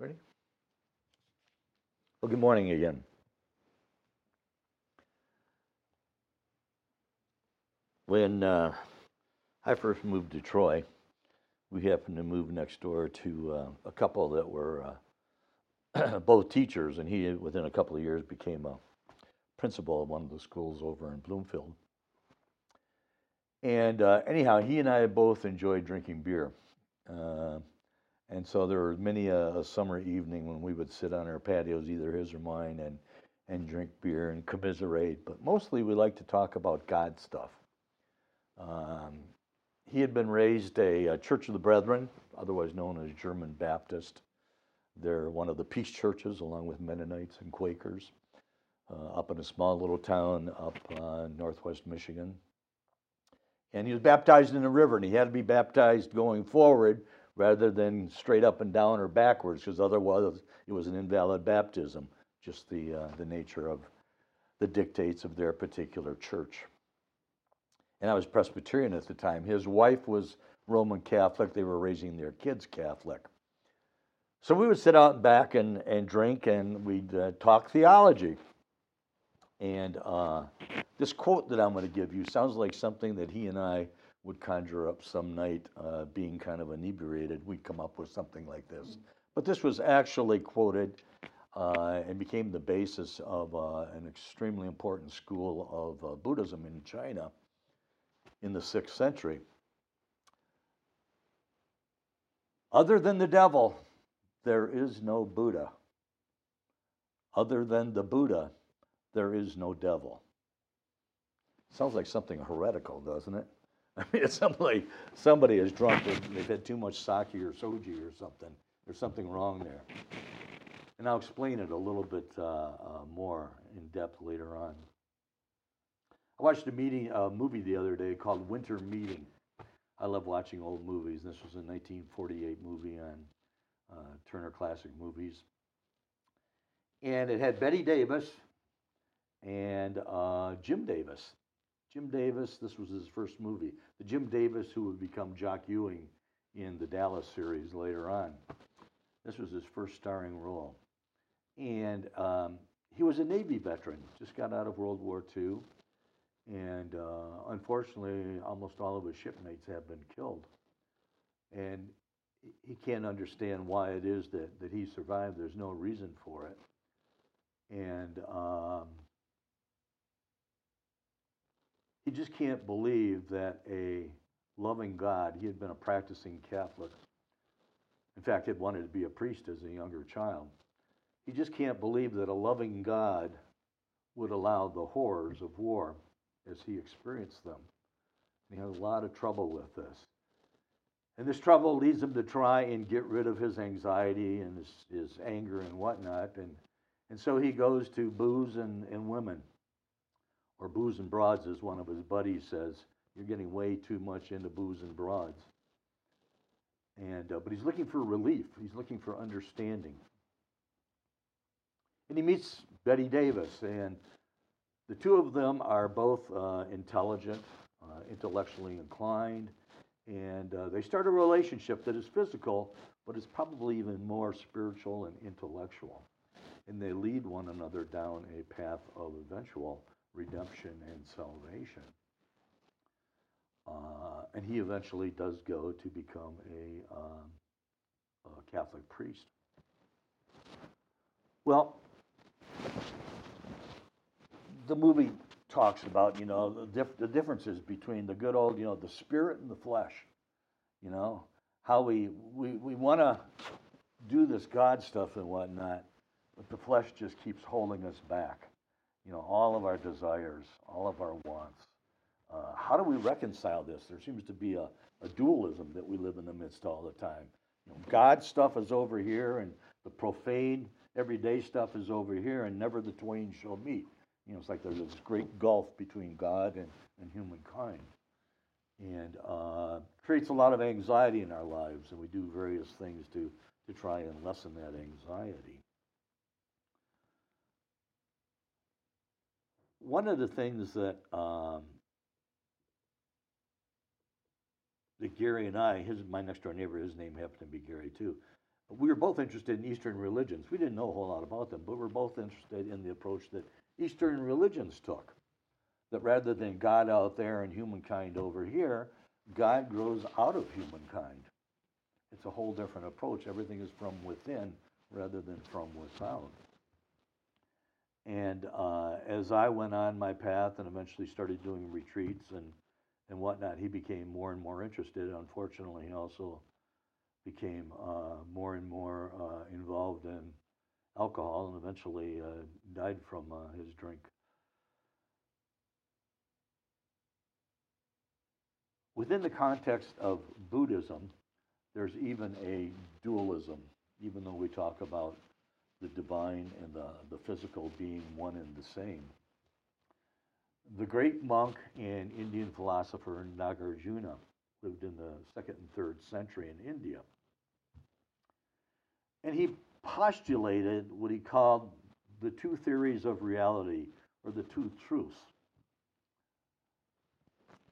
Ready? Well, good morning again. When uh, I first moved to Troy, we happened to move next door to uh, a couple that were uh, both teachers, and he, within a couple of years, became a principal of one of the schools over in Bloomfield. And uh, anyhow, he and I both enjoyed drinking beer. And so there were many a, a, summer evening when we would sit on our patios, either his or mine, and, and drink beer and commiserate. But mostly we like to talk about God stuff. Um, he had been raised a, a, Church of the Brethren, otherwise known as German Baptist. They're one of the peace churches, along with Mennonites and Quakers, uh, up in a small little town up uh, northwest Michigan. And he was baptized in the river, and he had to be baptized going forward rather than straight up and down or backwards, because otherwise it was an invalid baptism, just the, uh, the nature of the dictates of their particular church. And I was Presbyterian at the time. His wife was Roman Catholic. They were raising their kids Catholic. So we would sit out back and, and drink and we'd uh, talk theology. And uh, this quote that I'm going to give you sounds like something that he and I would conjure up some night, uh, being kind of inebriated, we'd come up with something like this. But this was actually quoted uh, and became the basis of uh, an extremely important school of uh, Buddhism in China in the sixth century. Other than the devil, there is no Buddha. Other than the Buddha, there is no devil. Sounds like something heretical, doesn't it? I mean, it's somebody somebody is drunk. They've, they've had too much sake or soju or something. There's something wrong there. And I'll explain it a little bit uh, uh, more in depth later on. I watched a meeting, a movie the other day called Winter Meeting. I love watching old movies. This was a 1948 movie on uh, Turner Classic Movies. And it had Bette Davis and uh, Jim Davis. Jim Davis, this was his first movie. The Jim Davis who would become Jock Ewing in the Dallas series later on. This was his first starring role. And um, he was a Navy veteran, just got out of World War II. And uh, unfortunately, almost all of his shipmates have been killed. And he can't understand why it is that, that he survived. There's no reason for it. And um, he just can't believe that a loving God, he had been a practicing Catholic, in fact, had wanted to be a priest as a younger child. He just can't believe that a loving God would allow the horrors of war as he experienced them. And he had a lot of trouble with this. And this trouble leads him to try and get rid of his anxiety and his, his anger and whatnot. And, and so he goes to booze and, and women or booze and broads, as one of his buddies says. You're getting way too much into booze and broads. And, uh, but he's looking for relief. He's looking for understanding. And he meets Bette Davis, and the two of them are both uh, intelligent, uh, intellectually inclined, and uh, they start a relationship that is physical, but is probably even more spiritual and intellectual. And they lead one another down a path of eventual redemption and salvation. Uh, and he eventually does go to become a, um, a Catholic priest. Well, the movie talks about, you know, the, dif- the differences between the good old, you know, the spirit and the flesh. You know, how we we, we want to do this God stuff and whatnot, but the flesh just keeps holding us back you know, all of our desires, all of our wants. Uh, how do we reconcile this? There seems to be a, a dualism that we live in the midst all the time. You know, God stuff is over here, and the profane, everyday stuff is over here, and never the twain shall meet. You know, it's like there's this great gulf between God and, and humankind. And uh, creates a lot of anxiety in our lives, and we do various things to, to try and lessen that anxiety. One of the things that um, that Gary and I, his my next door neighbor, his name happened to be Gary too. we were both interested in Eastern religions. We didn't know a whole lot about them, but we we're both interested in the approach that Eastern religions took. That rather than God out there and humankind over here, God grows out of humankind. It's a whole different approach. Everything is from within rather than from without. And uh, as I went on my path and eventually started doing retreats and, and whatnot, he became more and more interested. Unfortunately, he also became uh, more and more uh, involved in alcohol and eventually uh, died from uh, his drink. Within the context of Buddhism, there's even a dualism, even though we talk about the divine and the, the physical being one and the same. The great monk and Indian philosopher Nagarjuna lived in the second and third century in India. And he postulated what he called the two theories of reality, or the two truths.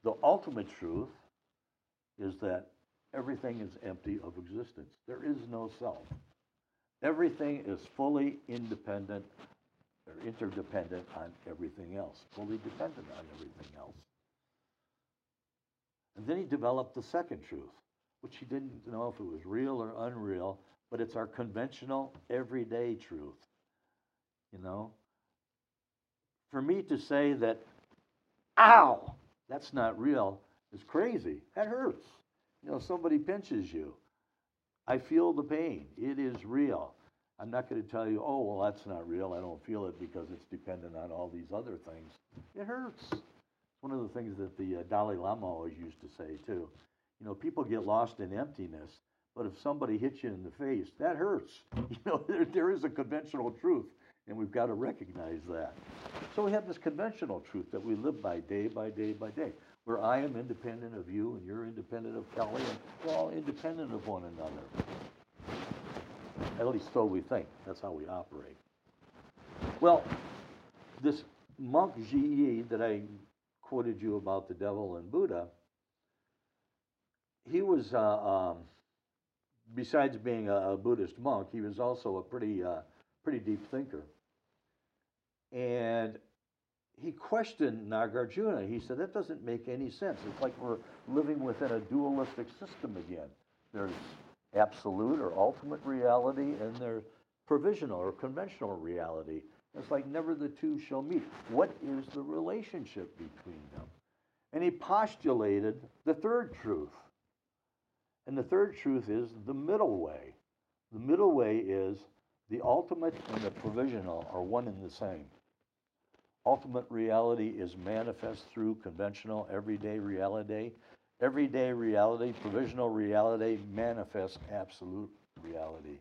The ultimate truth is that everything is empty of existence. There is no self. Everything is fully independent or interdependent on everything else, fully dependent on everything else. And then he developed the second truth, which he didn't know if it was real or unreal, but it's our conventional, everyday truth. You know? For me to say that, ow, that's not real, is crazy. That hurts. You know, somebody pinches you. I feel the pain. It is real. I'm not going to tell you, oh, well, that's not real. I don't feel it because it's dependent on all these other things. It hurts. It's one of the things that the uh, Dalai Lama always used to say, too. You know, people get lost in emptiness, but if somebody hits you in the face, that hurts. You know, there, there is a conventional truth, and we've got to recognize that. So we have this conventional truth that we live by day by day by day where I am independent of you and you're independent of Kelly, and we're all independent of one another. At least so we think. That's how we operate. Well, this monk Zhi that I quoted you about the devil and Buddha, he was, uh, um, besides being a, Buddhist monk, he was also a pretty, uh, pretty deep thinker. And he questioned Nagarjuna. He said, that doesn't make any sense. It's like we're living within a dualistic system again. There's absolute or ultimate reality, and there's provisional or conventional reality. It's like never the two shall meet. What is the relationship between them? And he postulated the third truth. And the third truth is the middle way. The middle way is the ultimate and the provisional are one and the same. Ultimate reality is manifest through conventional everyday reality. Everyday reality, provisional reality, manifests absolute reality.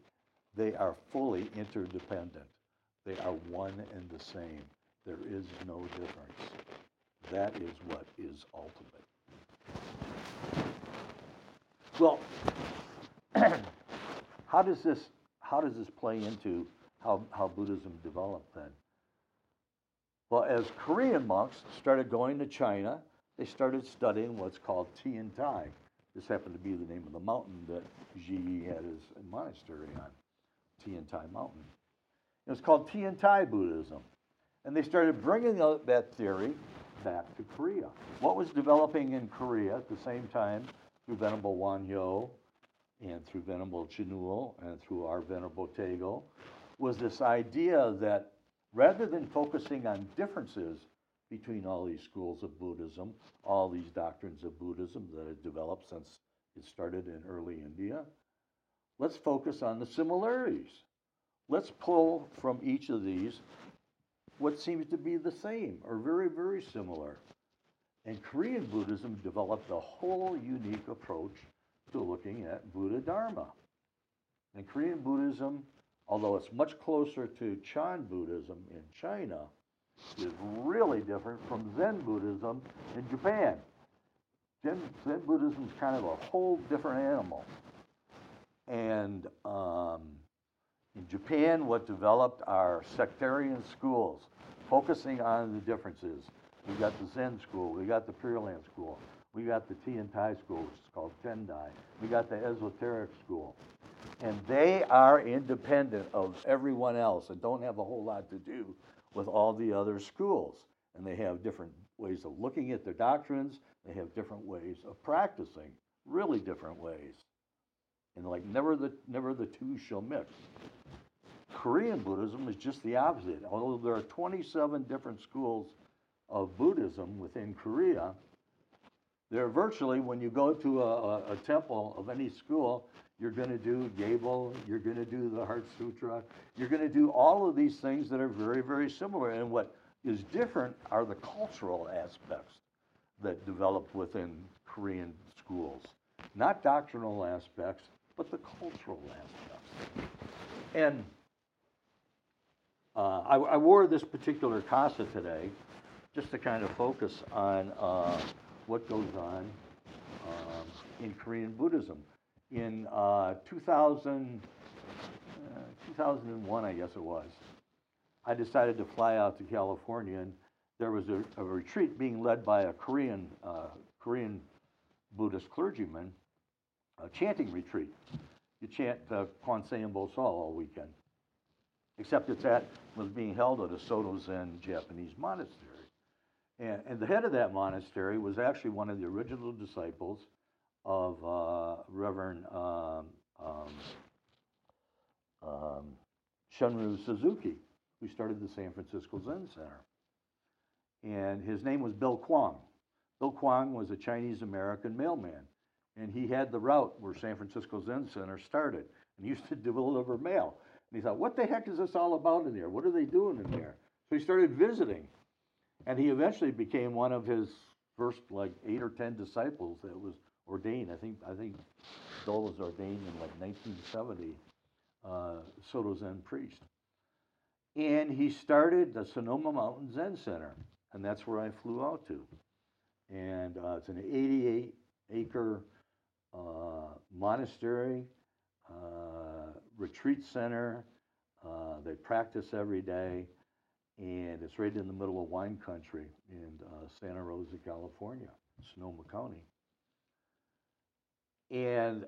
They are fully interdependent. They are one and the same. There is no difference. That is what is ultimate. Well, how does this how does this play into how, how Buddhism developed then? Well, as Korean monks started going to China, they started studying what's called Tian Tai. This happened to be the name of the mountain that Zhi had his monastery on, Tian Tai Mountain. It was called Tian Tai Buddhism. And they started bringing that theory back to Korea. What was developing in Korea at the same time through Venerable Wonhyo and through Venerable Chinul and through our Venerable Taego was this idea that rather than focusing on differences between all these schools of Buddhism, all these doctrines of Buddhism that have developed since it started in early India, let's focus on the similarities. Let's pull from each of these what seems to be the same or very, very similar. And Korean Buddhism developed a whole unique approach to looking at Buddha Dharma. And Korean Buddhism although it's much closer to Chan Buddhism in China, is really different from Zen Buddhism in Japan. Zen, Zen Buddhism is kind of a whole different animal. And um, in Japan, what developed are sectarian schools, focusing on the differences. We got the Zen school, we got the Pure Land school, we got the Tian Tai school, which is called Tendai, we got the esoteric school. And they are independent of everyone else and don't have a whole lot to do with all the other schools. And they have different ways of looking at their doctrines, they have different ways of practicing, really different ways. And like never the never the two shall mix. Korean Buddhism is just the opposite. Although there are 27 different schools of Buddhism within Korea, they're virtually, when you go to a, a, a temple of any school, you're going to do Gable, you're going to do the Heart Sutra, you're going to do all of these things that are very, very similar. And what is different are the cultural aspects that develop within Korean schools. Not doctrinal aspects, but the cultural aspects. And uh, I, I wore this particular casa today just to kind of focus on uh, what goes on um, in Korean Buddhism. In uh, 2000, uh, 2001, I guess it was, I decided to fly out to California, and there was a, a retreat being led by a Korean uh, Korean Buddhist clergyman, a chanting retreat. You chant uh, Kwanseum Bosal all weekend, except at was being held at a Soto Zen Japanese monastery. And, and the head of that monastery was actually one of the original disciples of uh, Reverend um, um, um, Shunryu Suzuki, who started the San Francisco Zen Center. And his name was Bill Kwong. Bill Kwong was a Chinese American mailman, and he had the route where San Francisco Zen Center started, and used to deliver mail. And he thought, what the heck is this all about in there? What are they doing in there? So he started visiting. And he eventually became one of his first like eight or ten disciples that was ordained. I think I think Bill was ordained in like 1970, uh, Soto Zen priest. And he started the Sonoma Mountain Zen Center, and that's where I flew out to. And uh, it's an 88 acre uh, monastery, uh, retreat center. Uh, they practice every day and it's right in the middle of wine country in uh, Santa Rosa, California, Sonoma County. And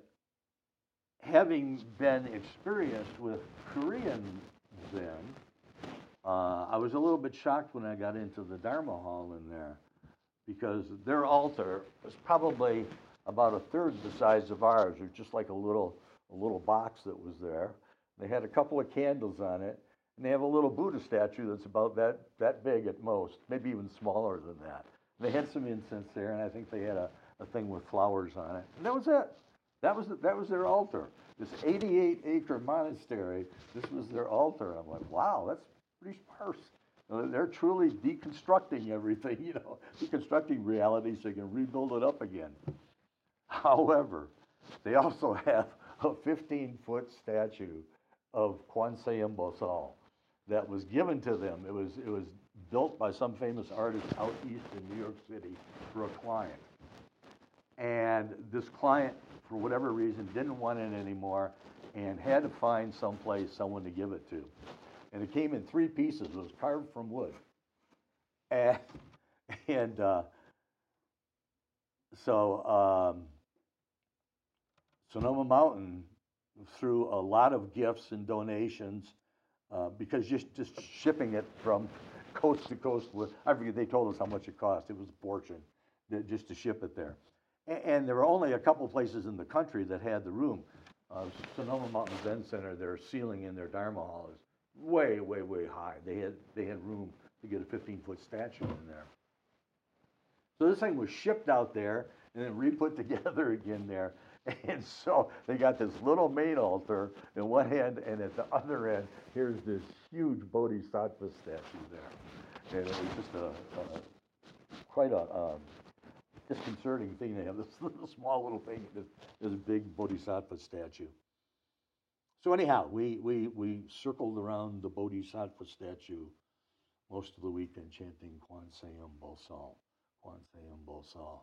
having been experienced with Korean Zen, uh, I was a little bit shocked when I got into the Dharma Hall in there because their altar was probably about a third the size of ours, or just like a little a little box that was there. They had a couple of candles on it, and they have a little Buddha statue that's about that, that big at most, maybe even smaller than that. They had some incense there, and I think they had a, a thing with flowers on it. And that was it. That was, that was their altar. This 88 acre monastery, this was their altar. I'm like, wow, that's pretty sparse. They're truly deconstructing everything, you know, deconstructing reality so you can rebuild it up again. However, they also have a 15 foot statue of Kwanseum Bosal that was given to them. It was, it was built by some famous artist out east in New York City for a client. And this client, for whatever reason, didn't want it anymore and had to find someplace someone to give it to. And it came in three pieces. It was carved from wood. And, and uh, so um, Sonoma Mountain, through a lot of gifts and donations, uh, because just, just shipping it from coast to coast was, I forget, they told us how much it cost. It was a fortune just to ship it there. And, there were only a couple places in the country that had the room. Uh, Sonoma Mountain Zen Center, their ceiling in their Dharma hall is way, way, way high. They had, they had room to get a 15 foot statue in there. So this thing was shipped out there and then re-put together again there. And so they got this little main altar in one hand, and at the other end, here's this huge Bodhisattva statue there. And it was just a, a quite a um, disconcerting thing they have this little small little thing, this, this big Bodhisattva statue. So anyhow, we, we, we circled around the Bodhisattva statue most of the weekend chanting Kwanseum Bosal. Kwanseum Bosal.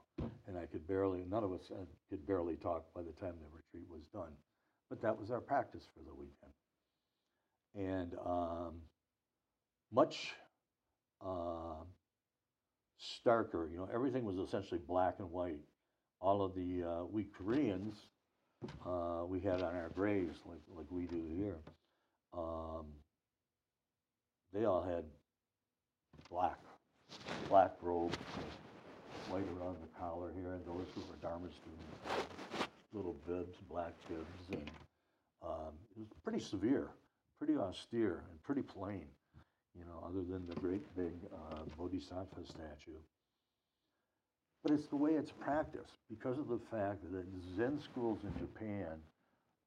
And I could barely, none of us could barely talk by the time the retreat was done. But that was our practice for the weekend. And um, much uh, starker, you know, everything was essentially black and white. All of the, uh, we Koreans uh, we had on our graves, like, like we do here, um, they all had black, black robe, white around the collar here, and those who were Dharma students, little bibs, black bibs, and um, it was pretty severe, pretty austere, and pretty plain, you know, other than the great big uh, Bodhisattva statue. But it's the way it's practiced because of the fact that Zen schools in Japan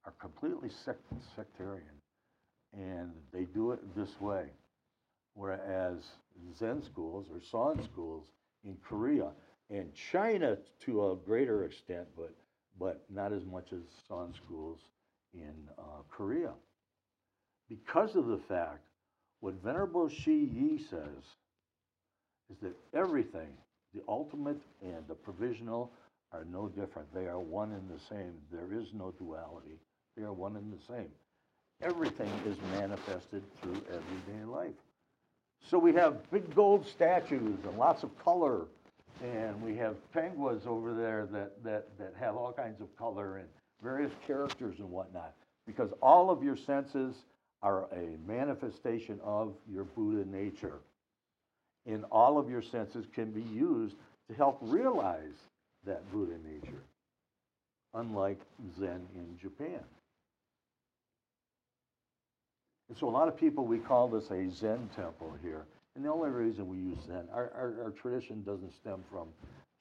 are completely sect- sectarian and they do it this way. Whereas Zen schools or San schools in Korea and China to a greater extent, but, but not as much as San schools in uh, Korea. Because of the fact, what Venerable Zhiyi says is that everything the ultimate and the provisional are no different. They are one and the same. There is no duality. They are one and the same. Everything is manifested through everyday life. So we have big gold statues and lots of color, and we have penguins over there that, that, that have all kinds of color and various characters and whatnot, because all of your senses are a manifestation of your Buddha nature in all of your senses can be used to help realize that Buddha nature, unlike Zen in Japan. And so a lot of people, we call this a Zen temple here. And the only reason we use Zen, our, our, our tradition doesn't stem from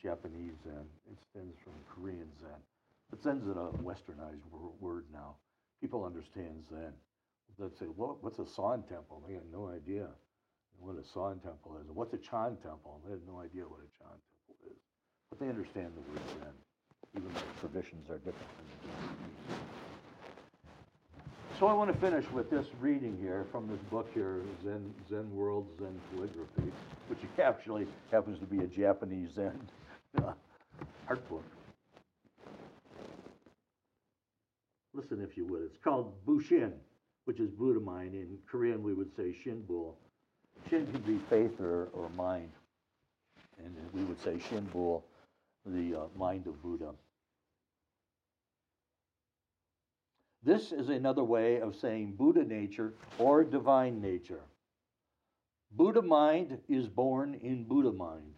Japanese Zen, it stems from Korean Zen. But Zen's a westernized word now. People understand Zen. They'd say, well, what's a San temple? They have no idea what a San temple is, what's a Chan temple. They have no idea what a Chan temple is, but they understand the word Zen, even though traditions are different. So I want to finish with this reading here from this book here, Zen, Zen World, Zen Calligraphy, which actually happens to be a Japanese Zen uh, art book. Listen, if you would. It's called Bushin, which is Buddha mind. In Korean, we would say Shinbul. Shin can be faith or, or mind. And we would say Shinbul, the uh, mind of Buddha. This is another way of saying Buddha nature or divine nature. Buddha mind is born in Buddha mind.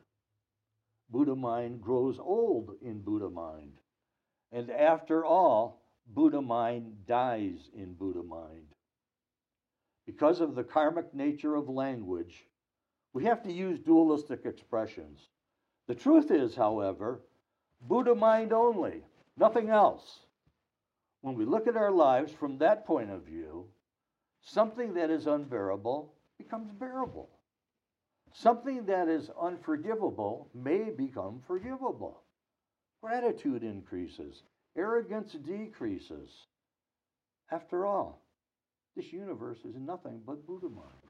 Buddha mind grows old in Buddha mind. And after all, Buddha mind dies in Buddha mind. Because of the karmic nature of language, we have to use dualistic expressions. The truth is, however, Buddha mind only, nothing else. When we look at our lives from that point of view, something that is unbearable becomes bearable. Something that is unforgivable may become forgivable. Gratitude increases, arrogance decreases. After all, this universe is nothing but Buddha mind.